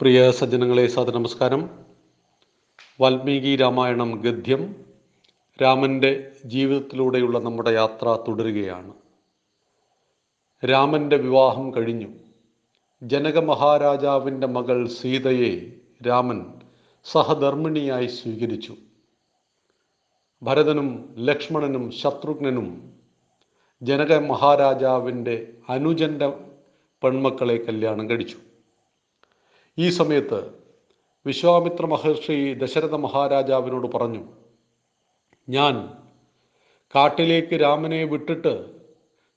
പ്രിയ സജ്ജനങ്ങളെ സാദര നമസ്കാരം വാൽമീകി രാമായണം ഗദ്യം രാമന്റെ ജീവിതത്തിലൂടെയുള്ള നമ്മുടെ യാത്ര തുടരുകയാണ്. രാമന്റെ വിവാഹം കഴിഞ്ഞു. ജനക മഹാരാജാവിന്റെ മകൾ സീതയെ രാമൻ സഹധർമ്മിണിയായി സ്വീകരിച്ചു. ഭരതനും ലക്ഷ്മണനും ശത്രുഘ്നനും ജനക മഹാരാജാവിന്റെ അനുജന്റെ പെൺമക്കളെ കല്യാണം കഴിച്ചു. ഈ സമയത്ത് വിശ്വാമിത്ര മഹർഷി ദശരഥ മഹാരാജാവിനോട് പറഞ്ഞു ഞാൻ കാട്ടിലേക്ക് രാമനെ വിട്ടിട്ട്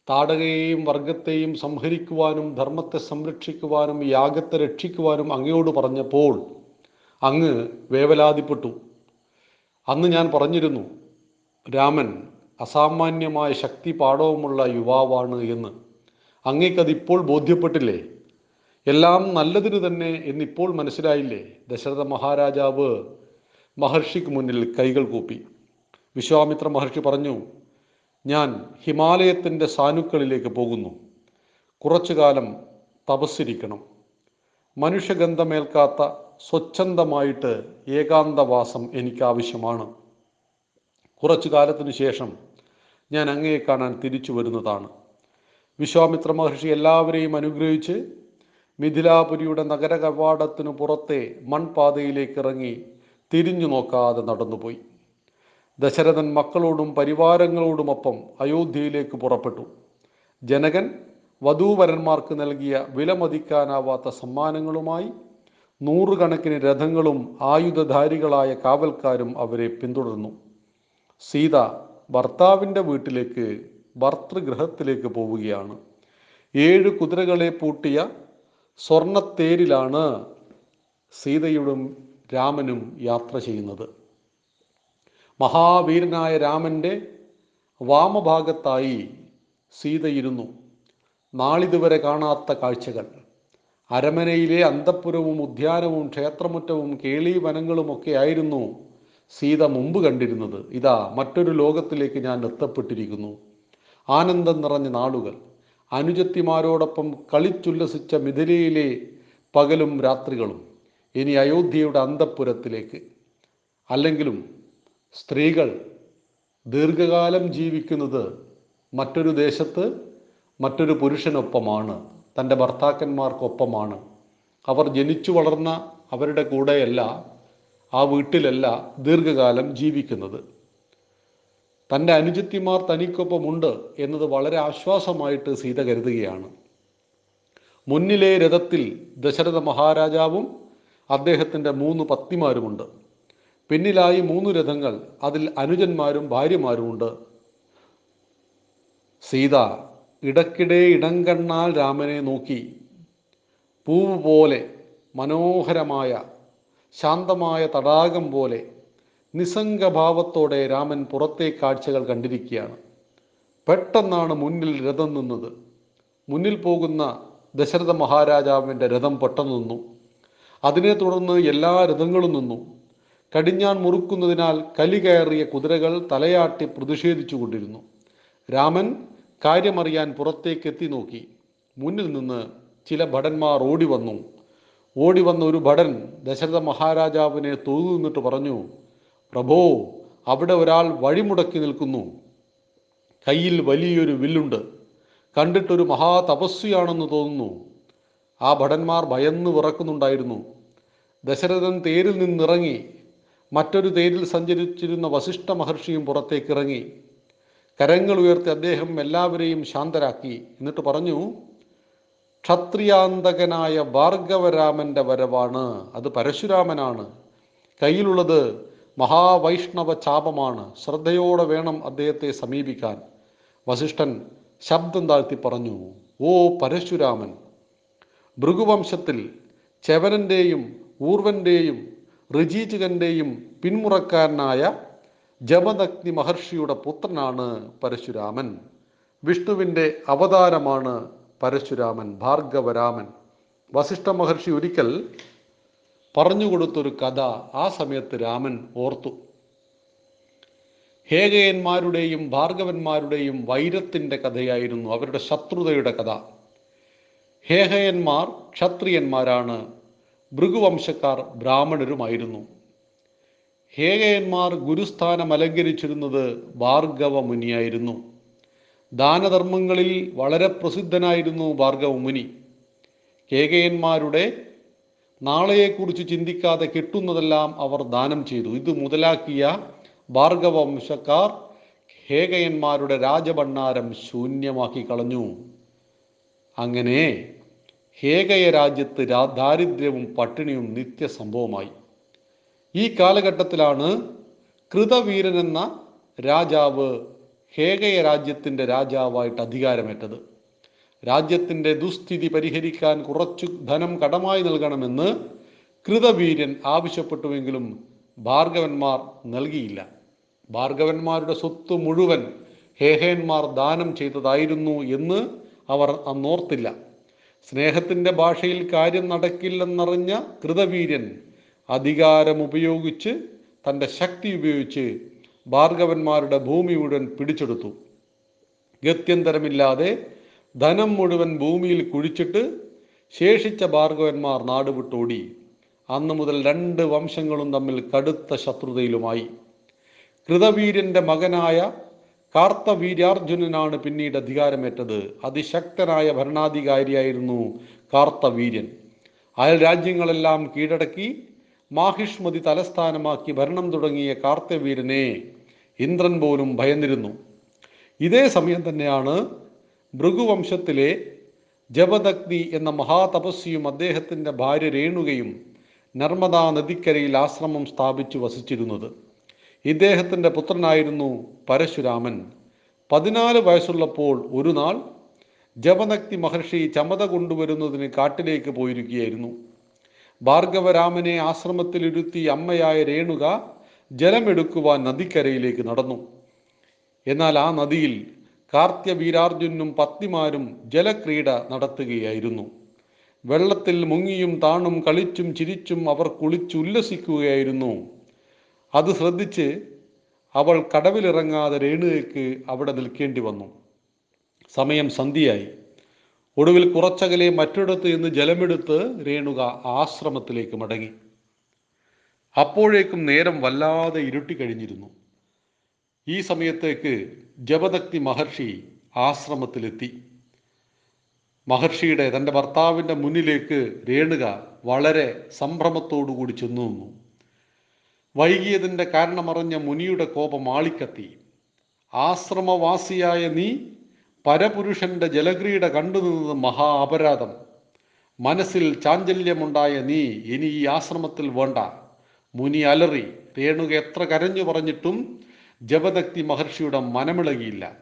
താടകയെയും വർഗത്തെയും സംഹരിക്കുവാനും ധർമ്മത്തെ സംരക്ഷിക്കുവാനും യാഗത്തെ രക്ഷിക്കുവാനും അങ്ങയോട് പറഞ്ഞപ്പോൾ അങ്ങ് വേവലാതിപ്പെട്ടു. അന്ന് ഞാൻ പറഞ്ഞിരുന്നു രാമൻ അസാമാന്യമായ ശക്തി പാഠവുമുള്ള യുവാവാണ് എന്ന്. അങ്ങേക്കതിപ്പോൾ ബോധ്യപ്പെട്ടില്ലേ? എല്ലാം നല്ലതിന് തന്നെ എന്നിപ്പോൾ മനസ്സിലായില്ലേ? ദശരഥ മഹാരാജാവ് മഹർഷിക്ക് മുന്നിൽ കൈകൾ കൂപ്പി. വിശ്വാമിത്ര മഹർഷി പറഞ്ഞു ഞാൻ ഹിമാലയത്തിന്റെ സാനുക്കളിലേക്ക് പോകുന്നു. കുറച്ചു കാലം തപസ്സിരിക്കണം. മനുഷ്യഗന്ധമേൽക്കാത്ത സ്വച്ഛന്തമായിട്ട് ഏകാന്തവാസം എനിക്കാവശ്യമാണ്. കുറച്ചു കാലത്തിനു ശേഷം ഞാൻ അങ്ങയെ കാണാൻ തിരിച്ചു വരുന്നതാണ്. വിശ്വാമിത്ര മഹർഷി എല്ലാവരെയും അനുഗ്രഹിച്ച് മിഥിലാപുരിയുടെ നഗര കവാടത്തിനു പുറത്തെ മൺപാതയിലേക്ക് ഇറങ്ങി തിരിഞ്ഞു നോക്കാതെ നടന്നുപോയി. ദശരഥൻ മക്കളോടും പരിവാരങ്ങളോടുമൊപ്പം അയോധ്യയിലേക്ക് പുറപ്പെട്ടു. ജനകൻ വധൂവരന്മാർക്ക് നൽകിയ വിലമതിക്കാനാവാത്ത സമ്മാനങ്ങളുമായി നൂറുകണക്കിന് രഥങ്ങളും ആയുധധാരികളായ കാവൽക്കാരും അവരെ പിന്തുടർന്നു. സീത ഭർത്താവിന്റെ വീട്ടിലേക്ക് ഭർത്തൃഗൃഹത്തിലേക്ക് പോവുകയാണ്. ഏഴ് കുതിരകളെ പൂട്ടിയ സ്വർണത്തേരിലാണ് സീതയുടെ രാമനും യാത്ര ചെയ്യുന്നത്. മഹാവീരനായ രാമന്റെ വാമഭാഗത്തായി സീതയിരുന്നു. നാളിതുവരെ കാണാത്ത കാഴ്ചകൾ. അരമനയിലെ അന്തപ്പുരവും ഉദ്യാനവും ക്ഷേത്രമുറ്റവും കേളി വനങ്ങളുമൊക്കെ ആയിരുന്നു സീത മുമ്പ് കണ്ടിരുന്നത്. ഇതാ മറ്റൊരു ലോകത്തിലേക്ക് ഞാൻ എത്തപ്പെട്ടിരിക്കുന്നു. ആനന്ദം നിറഞ്ഞ നാളുകൾ. അനുജത്തിമാരോടൊപ്പം കളിച്ചുല്ലസിച്ച മിഥിലയിലെ പകലും രാത്രികളും ഇനി അയോധ്യയുടെ അന്തപ്പുരത്തിലേക്ക് അല്ലെങ്കിലും സ്ത്രീകൾ ദീർഘകാലം ജീവിക്കുന്നത് മറ്റൊരു ദേശത്ത് മറ്റൊരു പുരുഷനൊപ്പമാണ് തന്റെ ഭർത്താക്കന്മാർക്കൊപ്പമാണ്. അവർ ജനിച്ചു വളർന്ന അവരുടെ കൂടെയല്ല ആ വീട്ടിലല്ല ദീർഘകാലം ജീവിക്കുന്നത്. തന്റെ അനുജത്തിമാർ തനിക്കൊപ്പമുണ്ട് എന്നത് വളരെ ആശ്വാസമായിട്ട് സീത കരുതുകയാണ്. മുന്നിലെ രഥത്തിൽ ദശരഥ മഹാരാജാവും അദ്ദേഹത്തിന്റെ മൂന്ന് പത്നിമാരുമുണ്ട്. പിന്നിലായി മൂന്ന് രഥങ്ങൾ അതിൽ അനുജന്മാരും ഭാര്യമാരുമുണ്ട്. സീത ഇടയ്ക്കിടെ ഇടങ്കണ്ണാൽ രാമനെ നോക്കി പൂവ് പോലെ മനോഹരമായ ശാന്തമായ തടാകം പോലെ നിസ്സംഗഭാവത്തോടെ രാമൻ പുറത്തെ കാഴ്ചകൾ കണ്ടിരിക്കുകയാണ്. പെട്ടെന്നാണ് മുന്നിൽ രഥം നിന്നത്. മുന്നിൽ പോകുന്ന ദശരഥ മഹാരാജാവിന്റെ രഥം പെട്ടെന്ന് നിന്നു. അതിനെ തുടർന്ന് എല്ലാ രഥങ്ങളും നിന്നു. കടിഞ്ഞാൻ മുറുക്കുന്നതിനാൽ കലി കയറിയ കുതിരകൾ തലയാട്ടി പ്രതിഷേധിച്ചു കൊണ്ടിരുന്നു. രാമൻ കാര്യമറിയാൻ പുറത്തേക്ക് എത്തി നോക്കി. മുന്നിൽ നിന്ന് ചില ഭടന്മാർ ഓടി വന്നു. ഓടി വന്ന ഒരു ഭടൻ ദശരഥ മഹാരാജാവിനെ തൊഴുതു നിന്നിട്ട് പറഞ്ഞു പ്രഭോ അവിടെ ഒരാൾ വഴിമുടക്കി നിൽക്കുന്നു. കയ്യിൽ വലിയൊരു വില്ലുണ്ട്. കണ്ടിട്ടൊരു മഹാതപസ്വിയാണെന്ന് തോന്നുന്നു. ആ ഭടന്മാർ ഭയന്ന് വിറക്കുന്നുണ്ടായിരുന്നു. ദശരഥൻ തേരിൽ നിന്നിറങ്ങി. മറ്റൊരു തേരിൽ സഞ്ചരിച്ചിരുന്ന വസിഷ്ഠ മഹർഷിയും പുറത്തേക്കിറങ്ങി. കരങ്ങൾ ഉയർത്തി അദ്ദേഹം എല്ലാവരെയും ശാന്തരാക്കി. എന്നിട്ട് പറഞ്ഞു ക്ഷത്രിയാന്തകനായ ഭാർഗവരാമന്റെ വരവാണ്. അത് പരശുരാമനാണ്. കയ്യിലുള്ളത് മഹാവൈഷ്ണവ ചാപമാണ് ശ്രദ്ധയോടെ വേണം അദ്ദേഹത്തെ സമീപിക്കാൻ. വസിഷ്ഠൻ ശബ്ദം താഴ്ത്തി പറഞ്ഞു ഓ പരശുരാമൻ ഭൃഗുവംശത്തിൽ ചെവനന്റെയും ഊർവന്റെയും ഋജീചകന്റെയും പിന്മുറക്കാരനായ ജമദഗ്നി മഹർഷിയുടെ പുത്രനാണ് പരശുരാമൻ. വിഷ്ണുവിന്റെ അവതാരമാണ് പരശുരാമൻ ഭാർഗവരാമൻ. വസിഷ്ഠ മഹർഷി ഒരിക്കൽ പറഞ്ഞുകൊടുത്തൊരു കഥ ആ സമയത്ത് രാമൻ ഓർത്തു. ഹേഗയന്മാരുടെയും ഭാർഗവന്മാരുടെയും വൈരത്തിന്റെ കഥയായിരുന്നു അവരുടെ ശത്രുതയുടെ കഥ. ഹേഹയന്മാർ ക്ഷത്രിയന്മാരാണ് ഭൃഗുവംശക്കാർ ബ്രാഹ്മണരുമായിരുന്നു. ഹേഗയന്മാർ ഗുരുസ്ഥാനം അലങ്കരിച്ചിരുന്നത് ഭാർഗവ മുനിയായിരുന്നു ദാനധർമ്മങ്ങളിൽ വളരെ പ്രസിദ്ധനായിരുന്നു ഭാർഗവ മുനി കേകയന്മാരുടെ നാളെയെക്കുറിച്ച് ചിന്തിക്കാതെ കിട്ടുന്നതെല്ലാം അവർ ദാനം ചെയ്തു. ഇത് മുതലാക്കിയ ഭാർഗവ വംശക്കാർ ഹേകയന്മാരുടെ രാജഭണ്ണാരം ശൂന്യമാക്കി കളഞ്ഞു. അങ്ങനെ ഹേഗയ രാജ്യത്ത് ദാരിദ്ര്യവും പട്ടിണിയും നിത്യസംഭവമായി. ഈ കാലഘട്ടത്തിലാണ് കൃതവീരൻ എന്ന രാജാവ് ഹേഗയ രാജ്യത്തിന്റെ രാജാവായിട്ട് അധികാരമേറ്റത്. രാജ്യത്തിന്റെ ദുസ്ഥിതി പരിഹരിക്കാൻ കുറച്ചു ധനം കടമായി നൽകണമെന്ന് കൃതവീര്യൻ ആവശ്യപ്പെട്ടുവെങ്കിലും ഭാർഗവന്മാർ നൽകിയില്ല. ഭാർഗവന്മാരുടെ സ്വത്ത് മുഴുവൻ ഹേഹേന്മാർ ദാനം ചെയ്തതായിരുന്നു എന്ന് അവർ അന്നോർത്തില്ല. സ്നേഹത്തിന്റെ ഭാഷയിൽ കാര്യം നടക്കില്ലെന്നറിഞ്ഞ കൃതവീര്യൻ അധികാരം ഉപയോഗിച്ച് തന്റെ ശക്തി ഉപയോഗിച്ച് ഭാർഗവന്മാരുടെ ഭൂമി മുഴുവൻ പിടിച്ചെടുത്തു. ഗത്യന്തരമില്ലാതെ ധനം മുഴുവൻ ഭൂമിയിൽ കുഴിച്ചിട്ട് ശേഷിച്ച ഭാർഗവന്മാർ നാടുവിട്ടോടി അന്നു മുതൽ രണ്ട് വംശങ്ങളും തമ്മിൽ കടുത്ത ശത്രുതയിലുമായി. കൃതവീര്യന്റെ മകനായ കാർത്തവീര്യാർജുനനാണ് പിന്നീട് അധികാരമേറ്റത്. അതിശക്തനായ ഭരണാധികാരിയായിരുന്നു കാർത്തവീര്യൻ. അയൽ രാജ്യങ്ങളെല്ലാം കീഴടക്കി മാഹിഷ്മതി തലസ്ഥാനമാക്കി ഭരണം തുടങ്ങിയ കാർത്തവീരനെ ഇന്ദ്രൻ പോലും ഭയന്നിരുന്നു. ഇതേ സമയം തന്നെയാണ് ഭൃഗുവംശത്തിലെ ജപദഗ്നി എന്ന മഹാതപസ്വിയും അദ്ദേഹത്തിന്റെ ഭാര്യ രേണുകയും നർമ്മദാ നദിക്കരയിൽ ആശ്രമം സ്ഥാപിച്ചു വസിച്ചിരുന്നത്. ഇദ്ദേഹത്തിന്റെ പുത്രനായിരുന്നു പരശുരാമൻ. പതിനാല് വയസ്സുള്ളപ്പോൾ ഒരു നാൾ ജപനക്തി മഹർഷി ചമത കൊണ്ടുവരുന്നതിന് കാട്ടിലേക്ക് പോയിരിക്കുകയായിരുന്നു. ഭാർഗവരാമനെ ആശ്രമത്തിലിരുത്തി അമ്മയായ രേണുക ജലമെടുക്കുവാൻ നദിക്കരയിലേക്ക് നടന്നു. എന്നാൽ ആ നദിയിൽ കാർത്യവീരാർജുനും പത്നിമാരും ജലക്രീഡ നടത്തുകയായിരുന്നു. വെള്ളത്തിൽ മുങ്ങിയും താണും കളിച്ചും ചിരിച്ചും അവർ കുളിച്ചുല്ലസിക്കുകയായിരുന്നു. അത് ശ്രദ്ധിച്ച് അവൾ കടവിലിറങ്ങാതെ രേണുകയ്ക്ക് അവിടെ നിൽക്കേണ്ടി വന്നു. സമയം സന്ധ്യയായി. ഒടുവിൽ കുറച്ചകലെ മറ്റിടത്ത് നിന്ന് ജലമെടുത്ത് രേണുക ആശ്രമത്തിലേക്ക് മടങ്ങി. അപ്പോഴേക്കും നേരം വല്ലാതെ ഇരുട്ടി കഴിഞ്ഞിരുന്നു. ഈ സമയത്തേക്ക് ജപദഗ്നി മഹർഷി ആശ്രമത്തിലെത്തി. മഹർഷിയുടെ തന്റെ ഭർത്താവിന്റെ മുന്നിലേക്ക് രേണുക വളരെ സംഭ്രമത്തോടുകൂടി ചെന്നു നിന്നു. വൈകിയതിന്റെ കാരണമറിഞ്ഞ മുനിയുടെ കോപം ആളിക്കത്തി. ആശ്രമവാസിയായ നീ പരപുരുഷന്റെ ജലക്രീഡ കണ്ടുനിന്നത് മഹാ അപരാധം. മനസ്സിൽ ചാഞ്ചല്യമുണ്ടായ നീ ഇനി ഈ ആശ്രമത്തിൽ വേണ്ട. മുനി അലറി രേണുക എത്ര കരഞ്ഞു പറഞ്ഞിട്ടും ജപദക്തി മഹർഷിയുടെ മനമിളകിയില്ല.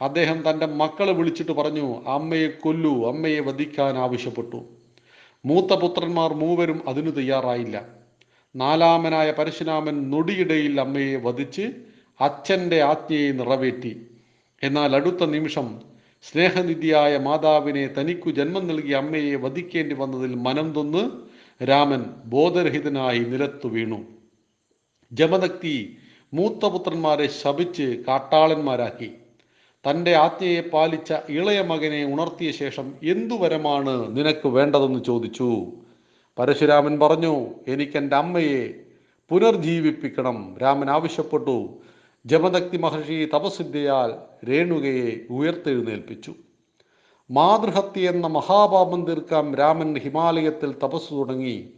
അദ്ദേഹം തന്റെ മക്കളെ വിളിച്ചിട്ട് പറഞ്ഞു അമ്മയെ കൊല്ലൂ അമ്മയെ വധിക്കാൻ ആവശ്യപ്പെട്ടു. മൂത്ത പുത്രന്മാർ മൂവരും അതിനു തയ്യാറായില്ല. നാലാമനായ പരശുരാമൻ നൊടിയിടയിൽ അമ്മയെ വധിച്ച് അച്ഛന്റെ ആജ്ഞയെ നിറവേറ്റി. എന്നാൽ അടുത്ത നിമിഷം സ്നേഹനിധിയായ മാതാവിനെ തനിക്കു ജന്മം നൽകിയ അമ്മയെ വധിക്കേണ്ടി വന്നതിൽ മനം തൊന്ന് രാമൻ ബോധരഹിതനായി നിലത്തു വീണു. ജമദക്തി മൂത്തപുത്രന്മാരെ ശപിച്ച് കാട്ടാളന്മാരാക്കി. തന്റെ ആജ്ഞയെ പാലിച്ച ഇളയ മകനെ ഉണർത്തിയ ശേഷം എന്തുവരമാണ് നിനക്ക് വേണ്ടതെന്ന് ചോദിച്ചു. പരശുരാമൻ പറഞ്ഞു എനിക്ക് എന്റെ അമ്മയെ പുനർജീവിപ്പിക്കണം. രാമൻ ആവശ്യപ്പെട്ടു. ജമദക്തി മഹർഷി തപസിദ്ധയാൽ രേണുകയെ ഉയർത്തെഴുന്നേൽപ്പിച്ചു. മാതൃഹത്യ എന്ന മഹാപാപം തീർക്കാൻ രാമൻ ഹിമാലയത്തിൽ തപസ് തുടങ്ങി.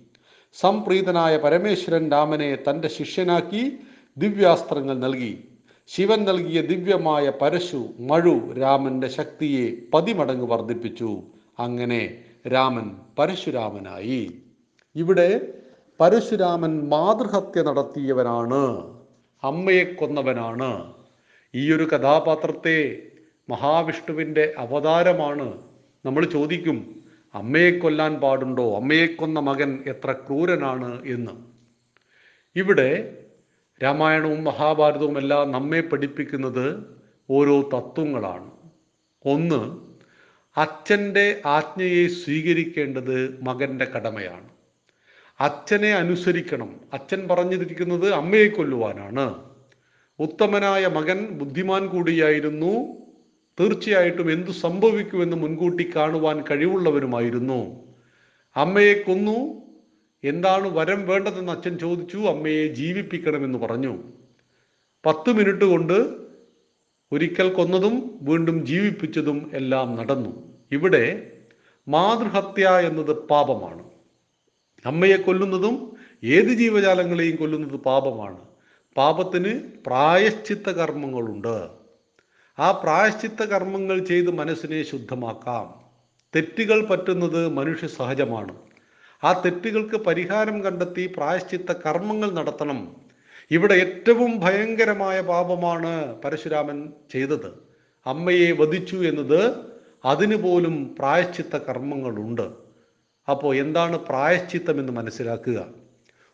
സംപ്രീതനായ പരമേശ്വരൻ രാമനെ തന്റെ ശിഷ്യനാക്കി ദിവ്യാസ്ത്രങ്ങൾ നൽകി. ശിവൻ നൽകിയ ദിവ്യമായ പരശു മഴു രാമന്റെ ശക്തിയെ പതിമടങ്ങ് വർദ്ധിപ്പിച്ചു. അങ്ങനെ രാമൻ പരശുരാമനായി. ഇവിടെ പരശുരാമൻ മാതൃഹത്യ നടത്തിയവനാണ്. അമ്മയെ കൊന്നവനാണ്. ഈ ഒരു കഥാപാത്രത്തെ മഹാവിഷ്ണുവിന്റെ അവതാരമാണ് നമ്മൾ ചോദിക്കും അമ്മയെ കൊല്ലാൻ പാടുണ്ടോ? അമ്മയെ കൊന്ന മകൻ എത്ര ക്രൂരനാണ്? എന്ന്. ഇവിടെ രാമായണവും മഹാഭാരതവും എല്ലാം നമ്മെ പഠിപ്പിക്കുന്നത് ഓരോ തത്വങ്ങളാണ്. ഒന്ന് അച്ഛന്റെ ആജ്ഞയെ സ്വീകരിക്കേണ്ടത് മകന്റെ കടമയാണ്. അച്ഛനെ അനുസരിക്കണം. അച്ഛൻ പറഞ്ഞിരിക്കുന്നത് അമ്മയെ കൊല്ലുവാനാണ്. ഉത്തമനായ മകൻ ബുദ്ധിമാൻ കൂടിയായിരുന്നു. തീർച്ചയായിട്ടും എന്തു സംഭവിക്കുമെന്ന് മുൻകൂട്ടി കാണുവാൻ കഴിവുള്ളവരുമായിരുന്നു അമ്മയെ കൊന്നു. എന്താണ് വരം വേണ്ടതെന്ന് അച്ഛൻ ചോദിച്ചു അമ്മയെ ജീവിപ്പിക്കണമെന്ന് പറഞ്ഞു. പത്ത് മിനിറ്റ് കൊണ്ട് ഒരിക്കൽ കൊന്നതും വീണ്ടും ജീവിപ്പിച്ചതും എല്ലാം നടന്നു. ഇവിടെ മാതൃഹത്യ എന്നത് പാപമാണ്. അമ്മയെ കൊല്ലുന്നതും ഏത് ജീവജാലങ്ങളെയും കൊല്ലുന്നത് പാപമാണ്. പാപത്തിന് പ്രായശ്ചിത്ത കർമ്മങ്ങളുണ്ട്. ആ പ്രായശ്ചിത്ത കർമ്മങ്ങൾ ചെയ്ത് മനസ്സിനെ ശുദ്ധമാക്കാം. തെറ്റുകൾ പറ്റുന്നത് മനുഷ്യ സഹജമാണ്. ആ തെറ്റുകൾക്ക് പരിഹാരം കണ്ടെത്തി പ്രായശ്ചിത്ത കർമ്മങ്ങൾ നടത്തണം. ഇവിടെ ഏറ്റവും ഭയങ്കരമായ പാപമാണ് പരശുരാമൻ ചെയ്തത്. അമ്മയെ വധിച്ചു എന്നത് അതിനു പോലും പ്രായശ്ചിത്ത കർമ്മങ്ങളുണ്ട്. അപ്പോൾ എന്താണ് പ്രായശ്ചിത്തം എന്ന് മനസ്സിലാക്കുക?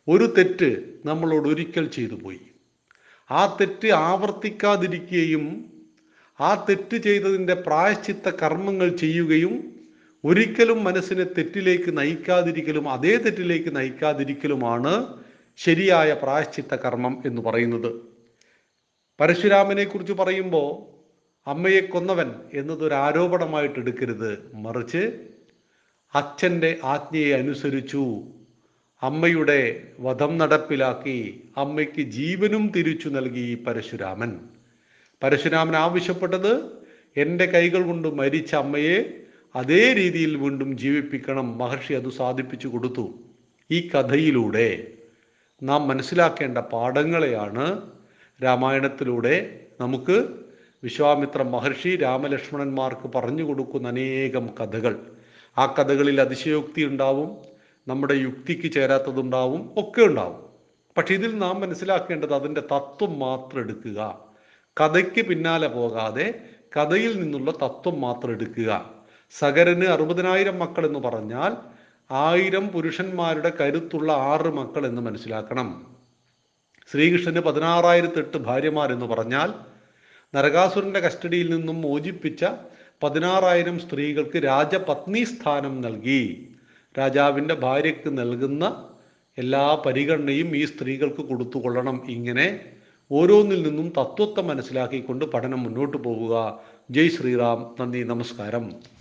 ഒരു തെറ്റ് നമ്മളോട് ഒരിക്കൽ ചെയ്തു പോയി. ആ തെറ്റ് ആവർത്തിക്കാതിരിക്കുകയും ആ തെറ്റ് ചെയ്തതിന്റെ പ്രായശ്ചിത്ത കർമ്മങ്ങൾ ചെയ്യുകയും ഒരിക്കലും മനസ്സിനെ തെറ്റിലേക്ക് നയിക്കാതിരിക്കലും അതേ തെറ്റിലേക്ക് നയിക്കാതിരിക്കലുമാണ് ശരിയായ പ്രായശ്ചിത്ത കർമ്മം എന്ന് പറയുന്നത്. പരശുരാമനെ കുറിച്ച് പറയുമ്പോൾ അമ്മയെ കൊന്നവൻ എന്നതൊരു ആരോപണമായിട്ട് എടുക്കരുത്. മറിച്ച് അച്ഛന്റെ ആജ്ഞയെ അനുസരിച്ചു അമ്മയുടെ വധം നടപ്പിലാക്കി അമ്മയ്ക്ക് ജീവനും തിരിച്ചു നൽകി പരശുരാമൻ. പരശുരാമൻ ആവശ്യപ്പെട്ടത് എന്റെ കൈകൾ കൊണ്ട് മരിച്ച അമ്മയെ അതേ രീതിയിൽ വീണ്ടും ജീവിപ്പിക്കണം മഹർഷി അത് സാധിപ്പിച്ചു കൊടുത്തു. ഈ കഥയിലൂടെ നാം മനസ്സിലാക്കേണ്ട പാഠങ്ങളെയാണ് രാമായണത്തിലൂടെ നമുക്ക് വിശ്വാമിത്ര മഹർഷി രാമലക്ഷ്മണന്മാർക്ക് പറഞ്ഞു കൊടുക്കുന്ന അനേകം കഥകൾ. ആ കഥകളിൽ അതിശയോക്തി ഉണ്ടാവും നമ്മുടെ യുക്തിക്ക് ചേരാത്തതുണ്ടാവും ഒക്കെ ഉണ്ടാവും. പക്ഷെ ഇതിൽ നാം മനസ്സിലാക്കേണ്ടത് അതിന്റെ തത്വം മാത്രം എടുക്കുക. കഥയ്ക്ക് പിന്നാലെ പോകാതെ കഥയിൽ നിന്നുള്ള തത്വം മാത്രം എടുക്കുക. സഗരന് അറുപതിനായിരം മക്കൾ എന്ന് പറഞ്ഞാൽ ആയിരം പുരുഷന്മാരുടെ കരുത്തുള്ള ആറ് മക്കൾ എന്ന് മനസ്സിലാക്കണം. ശ്രീകൃഷ്ണന് പതിനാറായിരത്തെട്ട് ഭാര്യമാർ എന്ന് പറഞ്ഞാൽ നരകാസുരന്റെ കസ്റ്റഡിയിൽ നിന്നും മോചിപ്പിച്ച പതിനാറായിരം സ്ത്രീകൾക്ക് രാജപത്നി സ്ഥാനം നൽകി. രാജാവിന്റെ ഭാര്യയ്ക്ക് നൽകുന്ന എല്ലാ പരിഗണനയും ഈ സ്ത്രീകൾക്ക് കൊടുത്തുകൊള്ളണം. ഇങ്ങനെ ഓരോന്നിൽ നിന്നും തത്വത്തെ മനസ്സിലാക്കിക്കൊണ്ട് പഠനം മുന്നോട്ട് പോവുക. ജയ് ശ്രീറാം. നന്ദി. നമസ്കാരം.